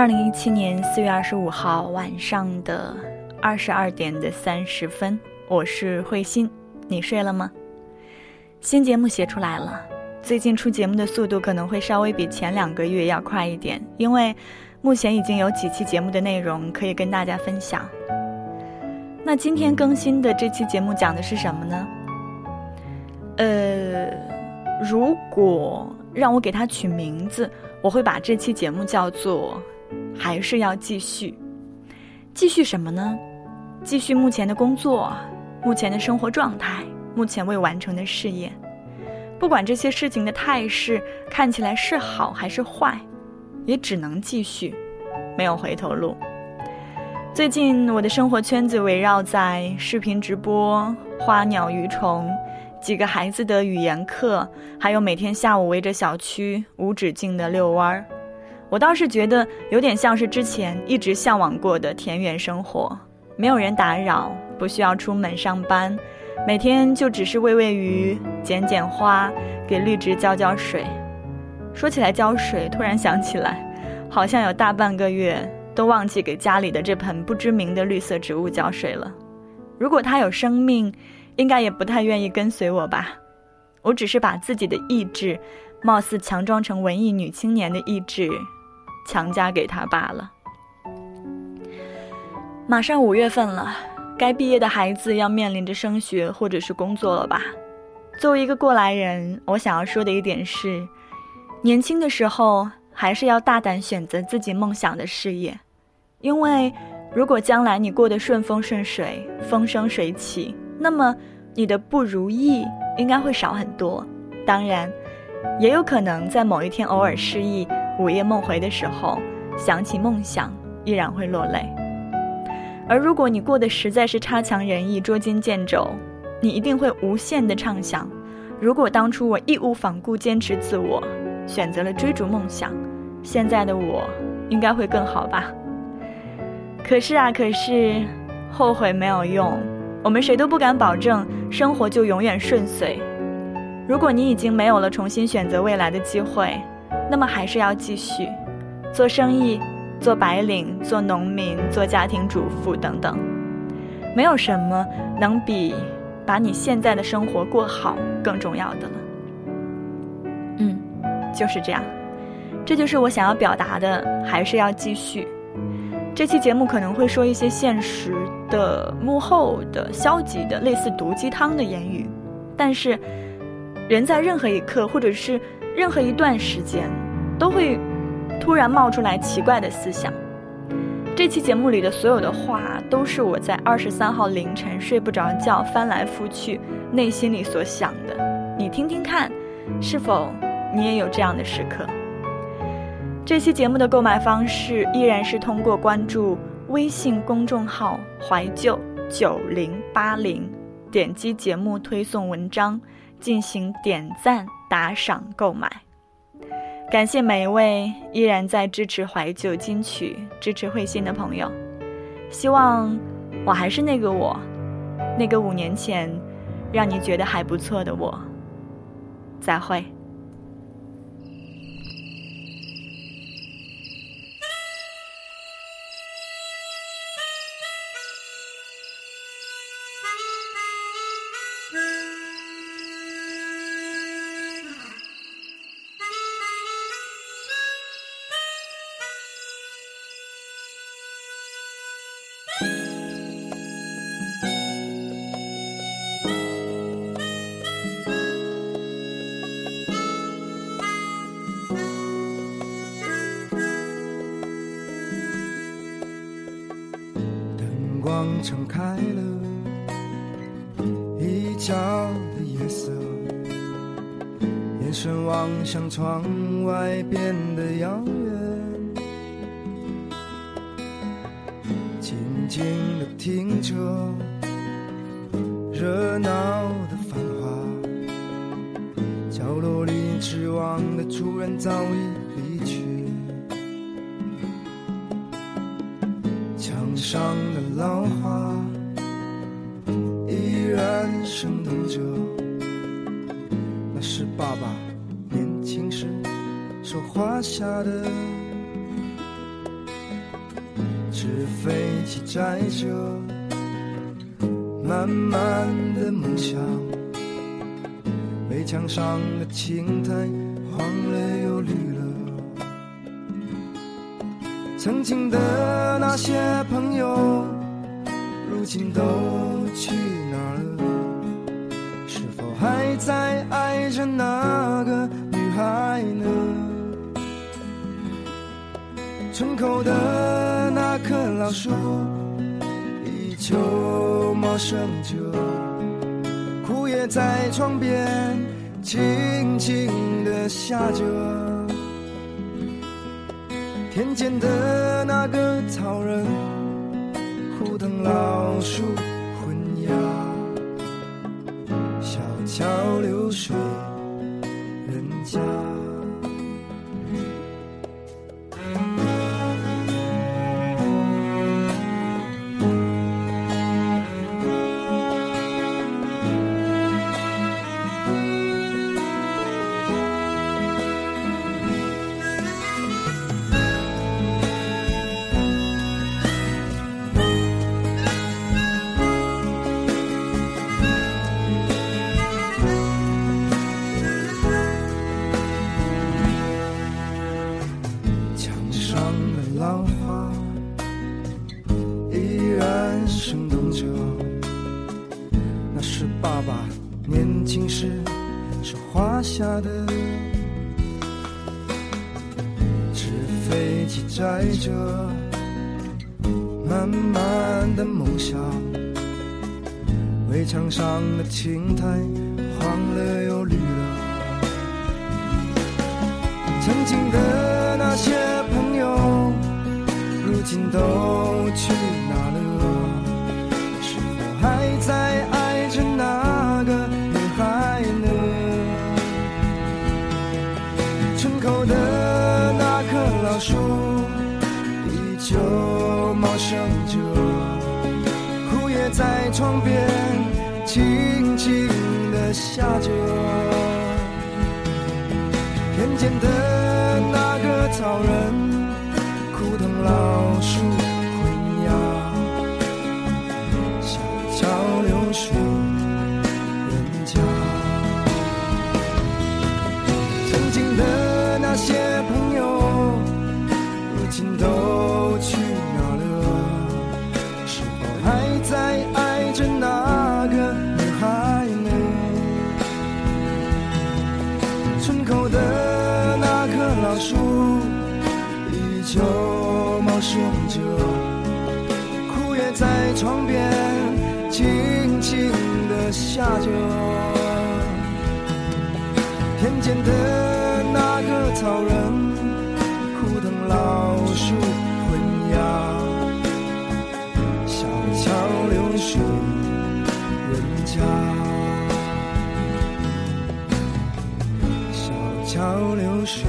二零一七年四月二十五号晚上的二十二点的三十分，我是慧心，你睡了吗？新节目写出来了，最近出节目的速度可能会稍微比前两个月要快一点，因为目前已经有几期节目的内容可以跟大家分享。那今天更新的这期节目讲的是什么呢？呃，如果让我给它取名字，我会把这期节目叫做。还是要继续，继续什么呢？继续目前的工作，目前的生活状态，目前未完成的事业。不管这些事情的态势看起来是好还是坏，也只能继续，没有回头路。最近我的生活圈子围绕在视频直播、花鸟鱼虫、几个孩子的语言课，还有每天下午围着小区无止境的遛弯儿。我倒是觉得有点像是之前一直向往过的田园生活，没有人打扰，不需要出门上班，每天就只是喂喂鱼、剪剪花、给绿植浇浇水。说起来浇水，突然想起来，好像有大半个月都忘记给家里的这盆不知名的绿色植物浇水了。如果它有生命，应该也不太愿意跟随我吧。我只是把自己的意志，貌似强装成文艺女青年的意志。强加给他罢了。马上五月份了，该毕业的孩子要面临着升学或者是工作了吧？作为一个过来人，我想要说的一点是：年轻的时候还是要大胆选择自己梦想的事业，因为如果将来你过得顺风顺水、风生水起，那么你的不如意应该会少很多。当然，也有可能在某一天偶尔失意。午夜梦回的时候，想起梦想，依然会落泪。而如果你过得实在是差强人意、捉襟见肘，你一定会无限的畅想：如果当初我义无反顾、坚持自我，选择了追逐梦想，现在的我应该会更好吧？可是啊，可是后悔没有用。我们谁都不敢保证生活就永远顺遂。如果你已经没有了重新选择未来的机会，那么还是要继续做生意，做白领，做农民，做家庭主妇等等，没有什么能比把你现在的生活过好更重要的了。嗯，就是这样，这就是我想要表达的，还是要继续。这期节目可能会说一些现实的、幕后的、消极的、类似毒鸡汤的言语，但是人在任何一刻，或者是。任何一段时间，都会突然冒出来奇怪的思想。这期节目里的所有的话，都是我在二十三号凌晨睡不着觉、翻来覆去内心里所想的。你听听看，是否你也有这样的时刻？这期节目的购买方式依然是通过关注微信公众号“怀旧九零八零”，点击节目推送文章进行点赞。打赏购买，感谢每一位依然在支持怀旧金曲、支持慧心的朋友。希望我还是那个我，那个五年前让你觉得还不错的我。再会。光撑开了一角的夜色，眼神望向窗外变得遥远，静静的听着，热闹的繁华，角落里失望的主人早已上的浪花依然生动着，那是爸爸年轻时所画下的。纸飞机载着满满的梦想，围墙上的青苔黄了又绿了。曾经的那些朋友，如今都去哪了？是否还在爱着那个女孩呢？村口的那棵老树依旧茂盛着，枯叶在窗边轻轻地下着。田间的老人，枯藤老树生动着，那是爸爸年轻时手画下的。纸飞机载着满满的梦想，围墙上的青苔黄了又绿了。曾经的那些朋友，如今都去哪了？在爱着那个女孩呢？村口的那棵老树依旧茂盛着，枯叶在窗边轻轻地下着。田间的那个草人，枯藤老树那些朋友，如今都去哪了？是否还在爱着那个女孩呢？村口的那棵老树依旧茂盛着，枯叶在窗边轻轻地下着。田间的草人，枯藤老树昏鸦，小桥流水人家。小桥流水